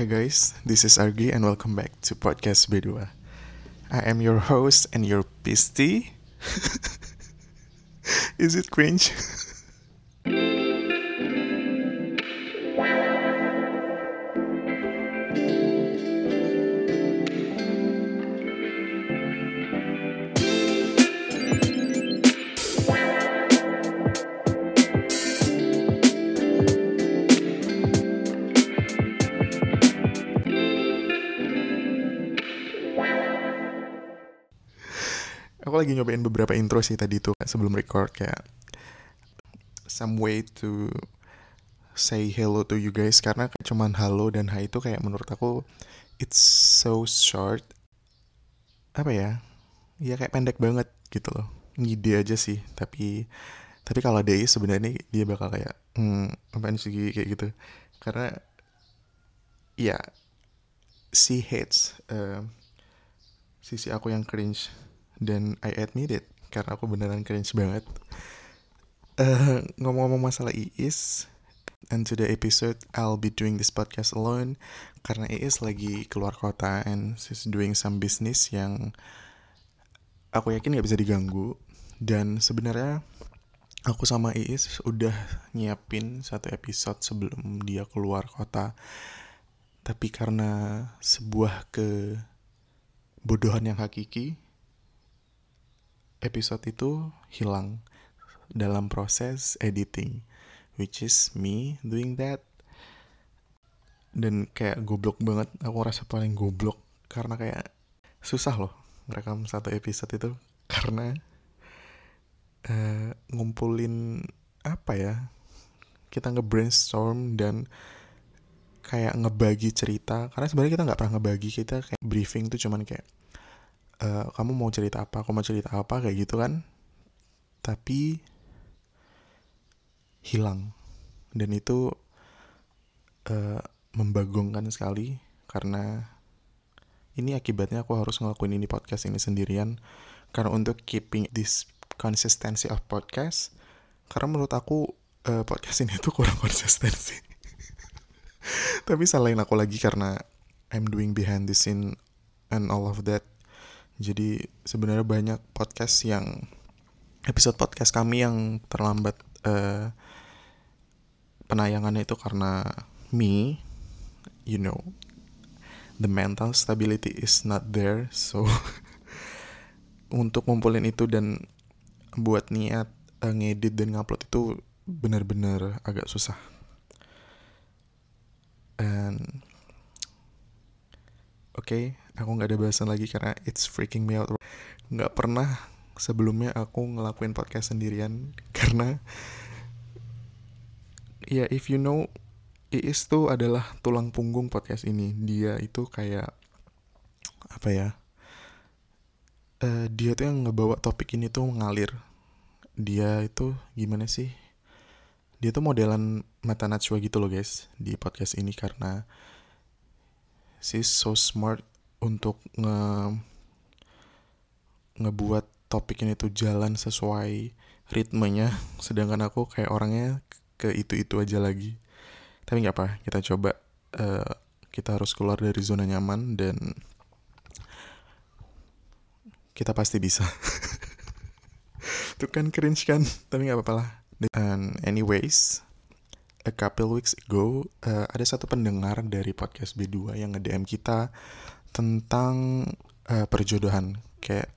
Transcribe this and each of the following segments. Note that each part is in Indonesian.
Hi guys, this is Argi and welcome back to podcast B2. I am your host and your pisty. is it cringe? aku lagi nyobain beberapa intro sih tadi tuh sebelum record kayak some way to say hello to you guys karena cuman halo dan hai itu kayak menurut aku it's so short. Apa ya? Ya kayak pendek banget gitu loh. Ngide aja sih tapi tapi kalau Dei sebenarnya dia bakal kayak hmm apaan sih kayak gitu. Karena ya she hates uh, sisi aku yang cringe dan I admit it karena aku beneran cringe banget. Uh, ngomong-ngomong masalah Iis, and to the episode I'll be doing this podcast alone karena Iis lagi keluar kota and she's doing some business yang aku yakin gak bisa diganggu dan sebenarnya aku sama Iis udah nyiapin satu episode sebelum dia keluar kota tapi karena sebuah kebodohan yang hakiki episode itu hilang dalam proses editing which is me doing that. Dan kayak goblok banget aku rasa paling goblok karena kayak susah loh merekam satu episode itu. Karena uh, ngumpulin apa ya kita nge-brainstorm dan kayak ngebagi cerita. Karena sebenarnya kita nggak pernah ngebagi kita kayak briefing tuh cuman kayak uh, kamu mau cerita apa aku mau cerita apa kayak gitu kan. Tapi hilang. Dan itu uh, membagongkan sekali karena ini akibatnya aku harus ngelakuin ini podcast ini sendirian. Karena untuk keeping this consistency of podcast karena menurut aku uh, podcast ini tuh kurang konsistensi. Tapi salahin aku lagi karena I'm doing behind the scene and all of that jadi sebenarnya banyak podcast yang episode podcast kami yang terlambat uh, penayangannya itu karena me, you know, the mental stability is not there. So untuk ngumpulin itu dan buat niat uh, ngedit dan ngupload itu benar-benar agak susah. And oke, okay, aku nggak ada bahasan lagi karena it's freaking me out. Nggak pernah sebelumnya aku ngelakuin podcast sendirian karena ya if you know Iis tuh adalah tulang punggung podcast ini. Dia itu kayak apa ya uh, dia tuh yang ngebawa topik ini tuh mengalir dia itu gimana sih dia tuh modelan mata Najwa gitu loh guys di podcast ini karena she's so smart untuk nge ngebuat topik ini tuh jalan sesuai ritmenya. Sedangkan aku kayak orangnya ke itu-itu aja lagi. Tapi nggak apa kita coba uh, kita harus keluar dari zona nyaman dan kita pasti bisa. Itu kan cringe kan? Tapi nggak apa-apa lah. And anyways a couple weeks ago uh, ada satu pendengar dari podcast B2 yang nge-DM kita tentang uh, perjodohan. Kayak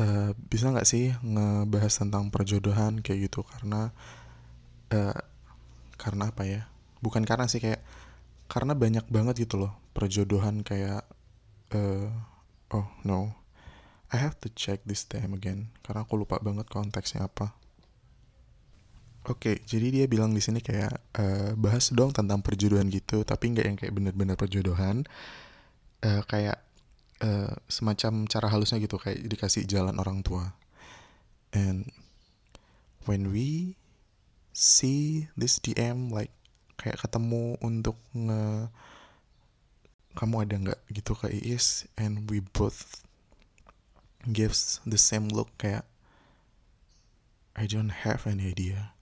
uh, bisa nggak sih ngebahas tentang perjodohan kayak gitu? Karena uh, karena apa ya? Bukan karena sih kayak karena banyak banget gitu loh perjodohan kayak uh, oh no. I have to check this time again. Karena aku lupa banget konteksnya apa. Oke, okay, jadi dia bilang di sini kayak uh, bahas dong tentang perjodohan gitu, tapi nggak yang kayak bener-bener perjodohan, uh, kayak uh, semacam cara halusnya gitu kayak dikasih jalan orang tua. And when we see this DM like kayak ketemu untuk nge kamu ada nggak? gitu ke Iis and we both gives the same look kayak I don't have any idea.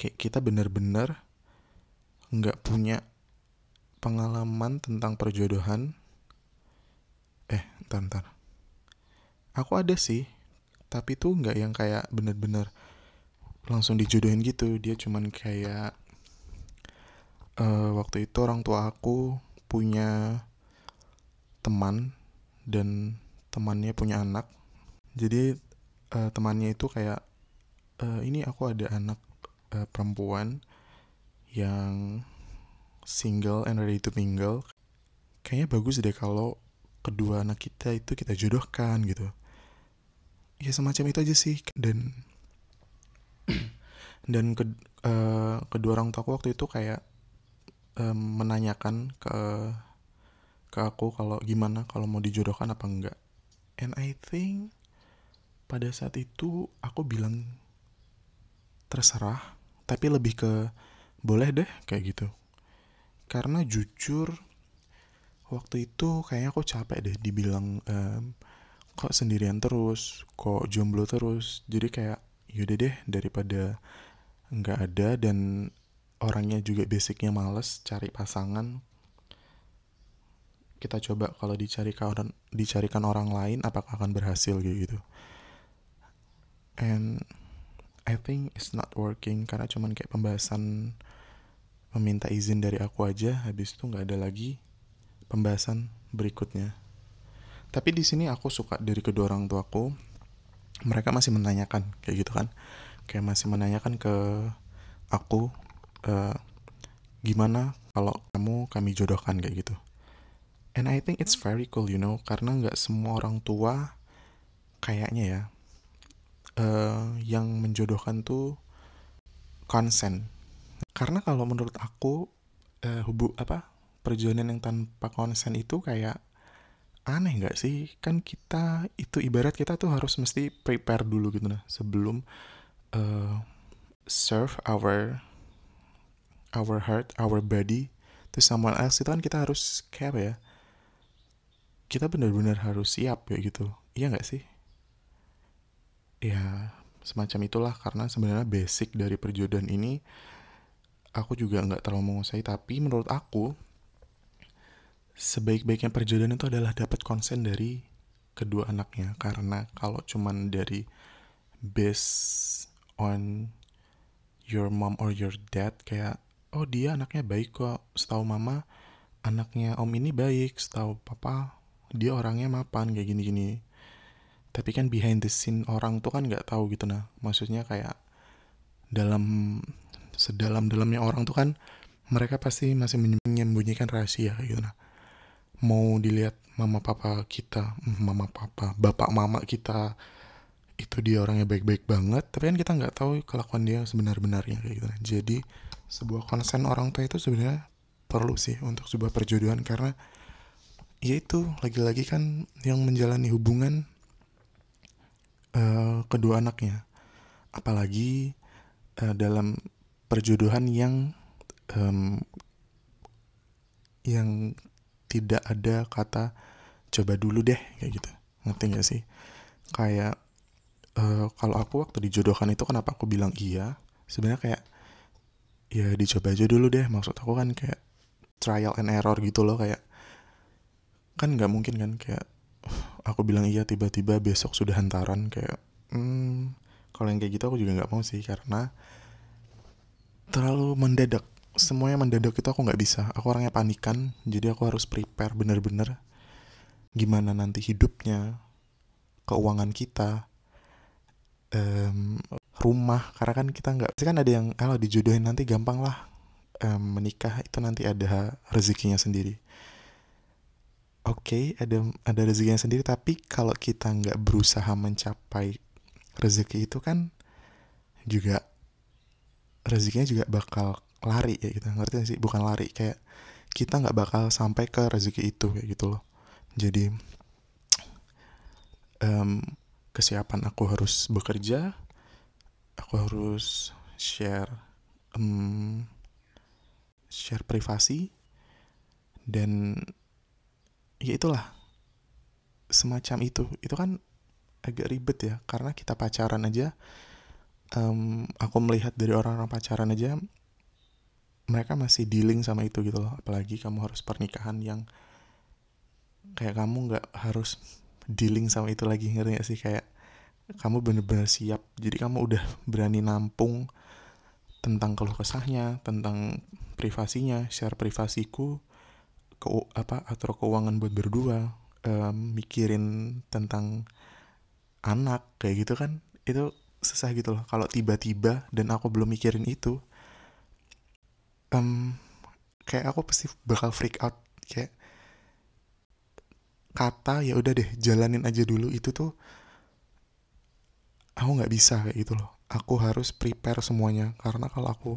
Kayak kita bener-bener nggak punya pengalaman tentang perjodohan? Eh ntar ntar. Aku ada sih tapi tuh nggak yang kayak bener-bener langsung dijodohin gitu. Dia cuman kayak uh, waktu itu orang tua aku punya teman dan temannya punya anak. Jadi uh, temannya itu kayak uh, ini aku ada anak uh, perempuan yang single and ready to mingle kayaknya bagus deh kalau kedua anak kita itu kita jodohkan gitu. Ya semacam itu aja sih. Dan dan ke, uh, kedua orang tua aku waktu itu kayak um, menanyakan ke ke aku kalau gimana kalau mau dijodohkan apa enggak. And I think pada saat itu aku bilang terserah tapi lebih ke boleh deh kayak gitu karena jujur waktu itu kayaknya aku capek deh dibilang um, kok sendirian terus kok jomblo terus. Jadi kayak yaudah deh daripada nggak ada dan orangnya juga basicnya males cari pasangan kita coba kalau dicarikan dicarikan orang lain apakah akan berhasil gitu. And I think it's not working karena cuman kayak pembahasan meminta izin dari aku aja habis itu nggak ada lagi pembahasan berikutnya. Tapi di sini aku suka dari kedua orang tuaku mereka masih menanyakan kayak gitu kan. Kayak masih menanyakan ke aku uh, gimana kalau kamu kami jodohkan? kayak gitu. And I think it's very cool you know karena nggak semua orang tua kayaknya ya uh, yang menjodohkan tuh konsen karena kalau menurut aku uh, hubu apa perjalanan yang tanpa konsen itu kayak aneh nggak sih? Kan kita itu ibarat kita tuh harus mesti prepare dulu gitu nah sebelum uh, serve our our heart our body to someone else. Itu kan kita harus kayak apa ya? Kita benar-benar harus siap ya gitu. Iya nggak sih? Ya semacam itulah. Karena sebenarnya basic dari perjodohan ini aku juga nggak terlalu menguasai tapi menurut aku sebaik-baiknya perjodohan itu adalah dapat konsen dari kedua anaknya. Karena kalau cuman dari based on your mom or your dad kayak oh dia anaknya baik kok. Setahu mama anaknya om ini baik. Setahu papa dia orangnya mapan kayak gini-gini. Tapi kan behind the scene orang tuh kan nggak tahu gitu nah. Maksudnya kayak dalam sedalam-dalamnya orang tuh kan mereka pasti masih menyembunyikan rahasia gitu nah mau dilihat mama papa kita mama papa bapak mama kita itu dia orangnya baik-baik banget tapi kan kita nggak tahu kelakuan dia sebenar-benarnya kayak gitu nah. jadi sebuah konsen orang tua itu sebenarnya perlu sih untuk sebuah perjodohan karena ya itu lagi-lagi kan yang menjalani hubungan uh, kedua anaknya apalagi uh, dalam perjodohan yang um, yang tidak ada kata coba dulu deh kayak gitu. Ngerti gak sih? Kayak uh, kalau aku waktu dijodohkan itu kenapa aku bilang iya? Sebenarnya kayak ya dicoba aja dulu deh maksud aku kan kayak trial and error gitu loh kayak kan nggak mungkin kan kayak aku bilang iya tiba-tiba besok sudah hantaran kayak hmm, kalau yang kayak gitu aku juga nggak mau sih karena terlalu mendadak. Semuanya mendadak itu aku nggak bisa. Aku orangnya panikan jadi aku harus prepare bener-bener gimana nanti hidupnya keuangan kita um, rumah. Karena kan kita nggak pasti kan ada yang kalau dijodohin nanti gampang lah um, menikah itu nanti ada rezekinya sendiri. Oke okay, ada ada rezekinya sendiri tapi kalau kita nggak berusaha mencapai rezeki itu kan juga rezekinya juga bakal lari ya gitu. Ngerti sih? Bukan lari kayak kita nggak bakal sampai ke rezeki itu kayak gitu loh. Jadi um, kesiapan aku harus bekerja aku harus share um, share privasi dan ya itulah semacam itu. Itu kan agak ribet ya karena kita pacaran aja um, aku melihat dari orang-orang pacaran aja mereka masih dealing sama itu gitu loh. Apalagi kamu harus pernikahan yang kayak kamu nggak harus dealing sama itu lagi ngerti gak sih? Kayak kamu bener-bener siap. Jadi kamu udah berani nampung tentang keluh kesahnya tentang privasinya. Share privasiku ke apa atau keuangan buat berdua um, mikirin tentang anak kayak gitu kan? Itu susah gitu loh. Kalau tiba-tiba dan aku belum mikirin itu um, kayak aku pasti bakal freak out. Kayak kata ya udah deh jalanin aja dulu. Itu tuh aku nggak bisa kayak gitu loh. Aku harus prepare semuanya. Karena kalau aku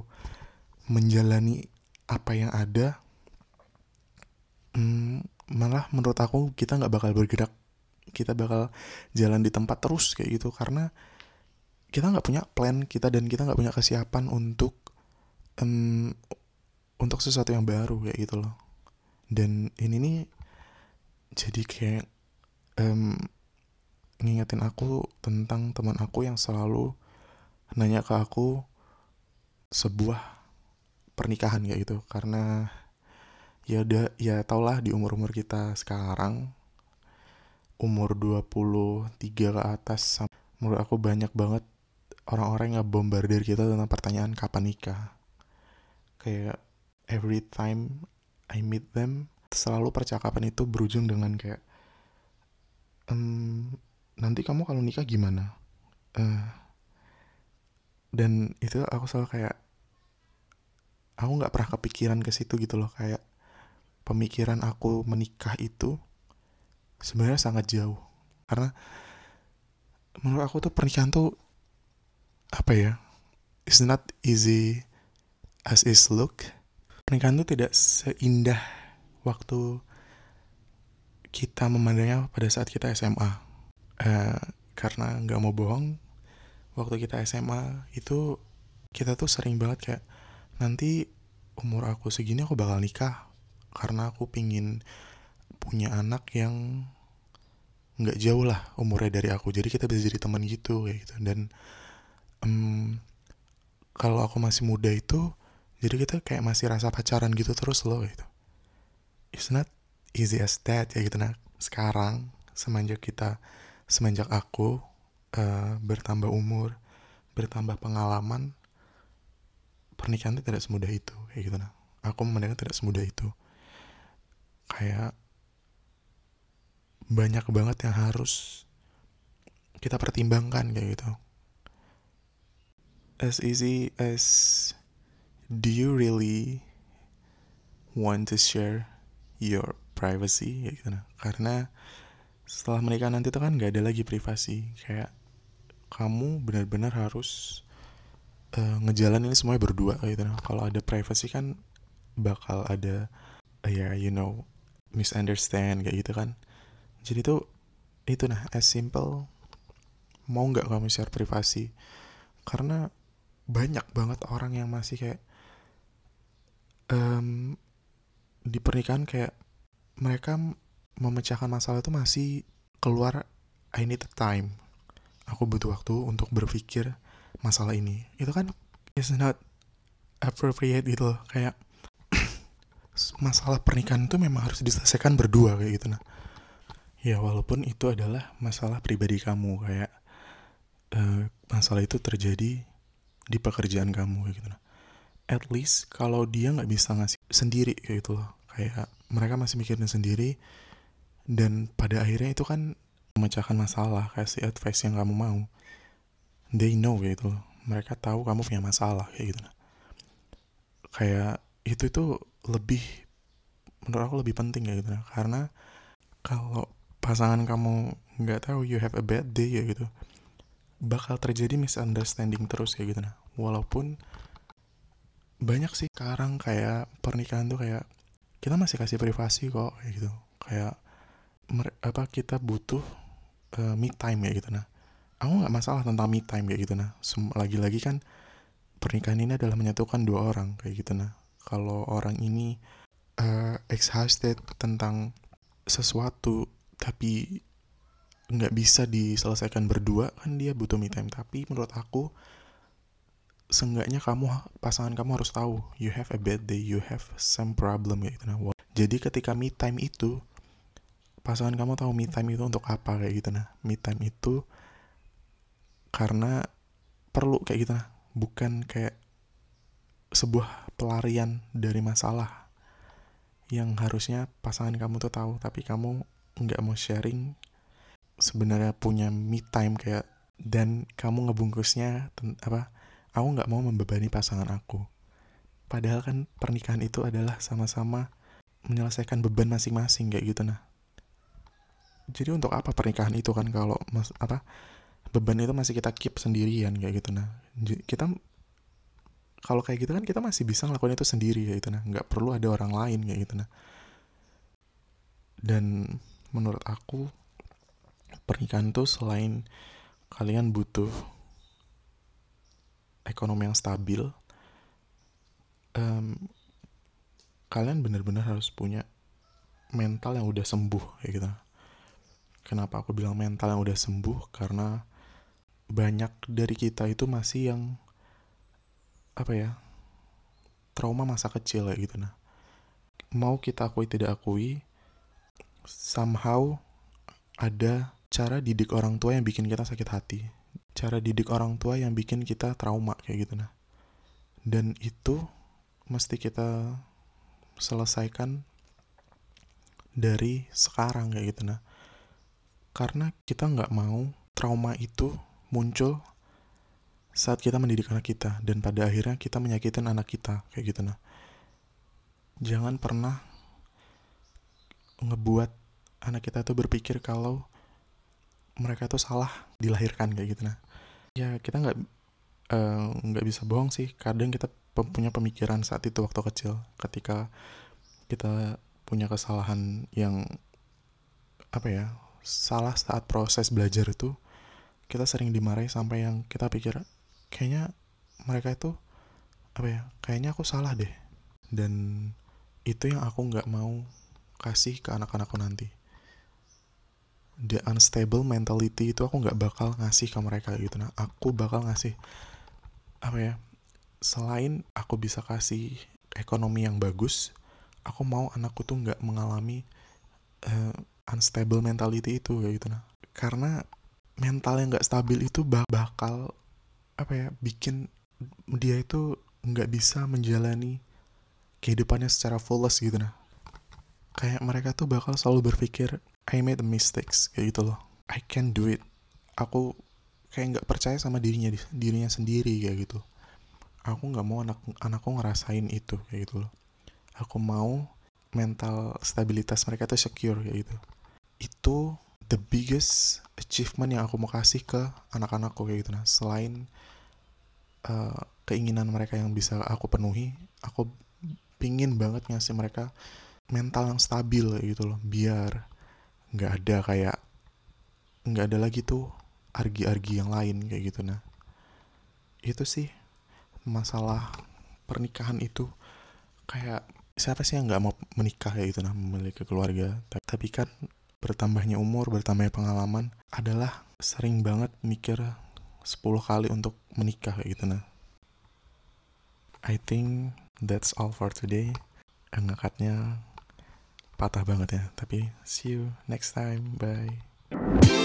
menjalani apa yang ada hmm, malah menurut aku kita nggak bakal bergerak. Kita bakal jalan di tempat terus kayak gitu. Karena kita nggak punya plan kita dan kita nggak punya kesiapan untuk um, untuk sesuatu yang baru kayak gitu loh. Dan ini nih jadi kayak um, ngingetin aku tentang teman aku yang selalu nanya ke aku sebuah pernikahan kayak gitu. Karena ya udah ya tau lah di umur-umur kita sekarang umur 23 ke atas menurut aku banyak banget orang-orang yang bombardir kita tentang pertanyaan kapan nikah. Kayak every time I meet them selalu percakapan itu berujung dengan kayak ehm, nanti kamu kalau nikah gimana? Uh, dan itu aku selalu kayak aku nggak pernah kepikiran ke situ gitu loh. Kayak pemikiran aku menikah itu sebenarnya sangat jauh. Karena menurut aku tuh pernikahan tuh apa ya it's not easy as is look. Pernikahan tuh tidak seindah waktu kita memandangnya pada saat kita SMA uh, karena nggak mau bohong waktu kita SMA itu kita tuh sering banget kayak nanti umur aku segini aku bakal nikah karena aku pingin punya anak yang nggak jauh lah umurnya dari aku. Jadi kita bisa jadi teman gitu kayak gitu. Dan um, kalau aku masih muda itu jadi kita kayak masih rasa pacaran gitu terus loh gitu it's not easy as that ya gitu nah sekarang semenjak kita semenjak aku uh, bertambah umur, bertambah pengalaman, pernikahan itu tidak semudah itu, kayak gitu nah. Aku memandangnya tidak semudah itu. Kayak banyak banget yang harus kita pertimbangkan kayak gitu. As easy as do you really want to share your privacy? Kayak gitu. Nah. Karena setelah menikah nanti tuh kan nggak ada lagi privasi. Kayak kamu benar-benar harus uh, ngejalanin semuanya berdua gitu. Nah kalau ada privasi kan bakal ada uh, ya you know misunderstand kayak gitu kan. Jadi tuh itu nah as simple mau nggak kamu share privasi? Karena banyak banget orang yang masih kayak um, di pernikahan kayak mereka memecahkan masalah itu masih keluar I need a time. Aku butuh waktu untuk berpikir masalah ini. Itu kan is not appropriate gitu loh. Kayak masalah pernikahan itu memang harus diselesaikan berdua kayak gitu nah. Ya walaupun itu adalah masalah pribadi kamu kayak uh, masalah itu terjadi di pekerjaan kamu kayak gitu nah. At least kalau dia nggak bisa ngasih sendiri kayak gitu loh. Kayak mereka masih mikirin sendiri, dan pada akhirnya itu kan memecahkan masalah kasih advice yang kamu mau they know gitu loh mereka tahu kamu punya masalah kayak gitu kayak itu itu lebih menurut aku lebih penting ya gitu karena kalau pasangan kamu nggak tahu you have a bad day ya gitu bakal terjadi misunderstanding terus kayak gitu. Nah walaupun banyak sih sekarang kayak pernikahan tuh kayak kita masih kasih privasi kok kayak gitu. Kayak apa kita butuh uh, me time ya gitu. Nah aku nggak masalah tentang me time kayak gitu. Nah lagi-lagi kan pernikahan ini adalah menyatukan dua orang kayak gitu. Nah kalau orang ini uh, exhausted tentang sesuatu tapi nggak bisa diselesaikan berdua kan dia butuh me time. Tapi menurut aku seenggaknya kamu pasangan kamu harus tahu you have a bad day you have some problem kayak gitu. Nah jadi ketika me time itu pasangan kamu tahu me time itu untuk apa kayak gitu. Nah me time itu karena perlu kayak gitu. Nah bukan kayak sebuah pelarian dari masalah yang harusnya pasangan kamu tuh tahu tapi kamu nggak mau sharing sebenarnya punya me time kayak dan kamu ngebungkusnya apa aku nggak mau membebani pasangan aku. Padahal kan pernikahan itu adalah sama-sama menyelesaikan beban masing-masing kayak gitu nah. Jadi untuk apa pernikahan itu kan kalau mas apa beban itu masih kita keep sendirian kayak gitu nah. Kita kalau kayak gitu kan kita masih bisa ngelakuin itu sendiri kayak gitu nah. Nggak perlu ada orang lain kayak gitu nah. Dan menurut aku pernikahan tuh selain kalian butuh ekonomi yang stabil um, kalian benar-benar harus punya mental yang udah sembuh kayak gitu. Kenapa aku bilang mental yang udah sembuh? Karena banyak dari kita itu masih yang apa ya trauma masa kecil kayak gitu. Nah mau kita akui tidak akui somehow ada cara didik orang tua yang bikin kita sakit hati. Cara didik orang tua yang bikin kita trauma kayak gitu nah. Dan itu mesti kita selesaikan dari sekarang kayak gitu nah. Karena kita nggak mau trauma itu muncul saat kita mendidik anak kita dan pada akhirnya kita menyakitin anak kita kayak gitu nah. Jangan pernah ngebuat anak kita tuh berpikir kalau mereka tuh salah dilahirkan kayak gitu. Nah ya kita nggak eh, nggak uh, bisa bohong sih. Kadang kita punya pemikiran saat itu waktu kecil ketika kita punya kesalahan yang apa ya salah saat proses belajar itu kita sering dimarahi sampai yang kita pikir kayaknya mereka itu apa ya kayaknya aku salah deh. Dan itu yang aku nggak mau kasih ke anak-anakku nanti the unstable mentality itu aku nggak bakal ngasih ke mereka gitu. Nah aku bakal ngasih apa ya selain aku bisa kasih ekonomi yang bagus aku mau anakku tuh nggak mengalami uh, unstable mentality itu kayak gitu. Nah karena mental yang nggak stabil itu bakal apa ya bikin dia itu nggak bisa menjalani kehidupannya secara fulus gitu. Nah kayak mereka tuh bakal selalu berpikir I made a mistakes kayak gitu loh. I can do it. Aku kayak nggak percaya sama dirinya dirinya sendiri kayak gitu. Aku nggak mau anak anakku ngerasain itu kayak gitu loh. Aku mau mental stabilitas mereka tuh secure kayak gitu. Itu the biggest achievement yang aku mau kasih ke anak-anakku kayak gitu. Nah selain uh, keinginan mereka yang bisa aku penuhi aku pingin banget ngasih mereka mental yang stabil gitu loh. Biar nggak ada kayak nggak ada lagi tuh argi-argi yang lain kayak gitu. Nah itu sih masalah pernikahan itu. Kayak siapa sih yang nggak mau menikah kayak gitu? Nah memiliki keluarga. Tapi kan bertambahnya umur bertambahnya pengalaman adalah sering banget mikir 10 kali untuk menikah kayak gitu. Nah I think that's all for today. Ngangkatnya patah banget ya tapi see you next time bye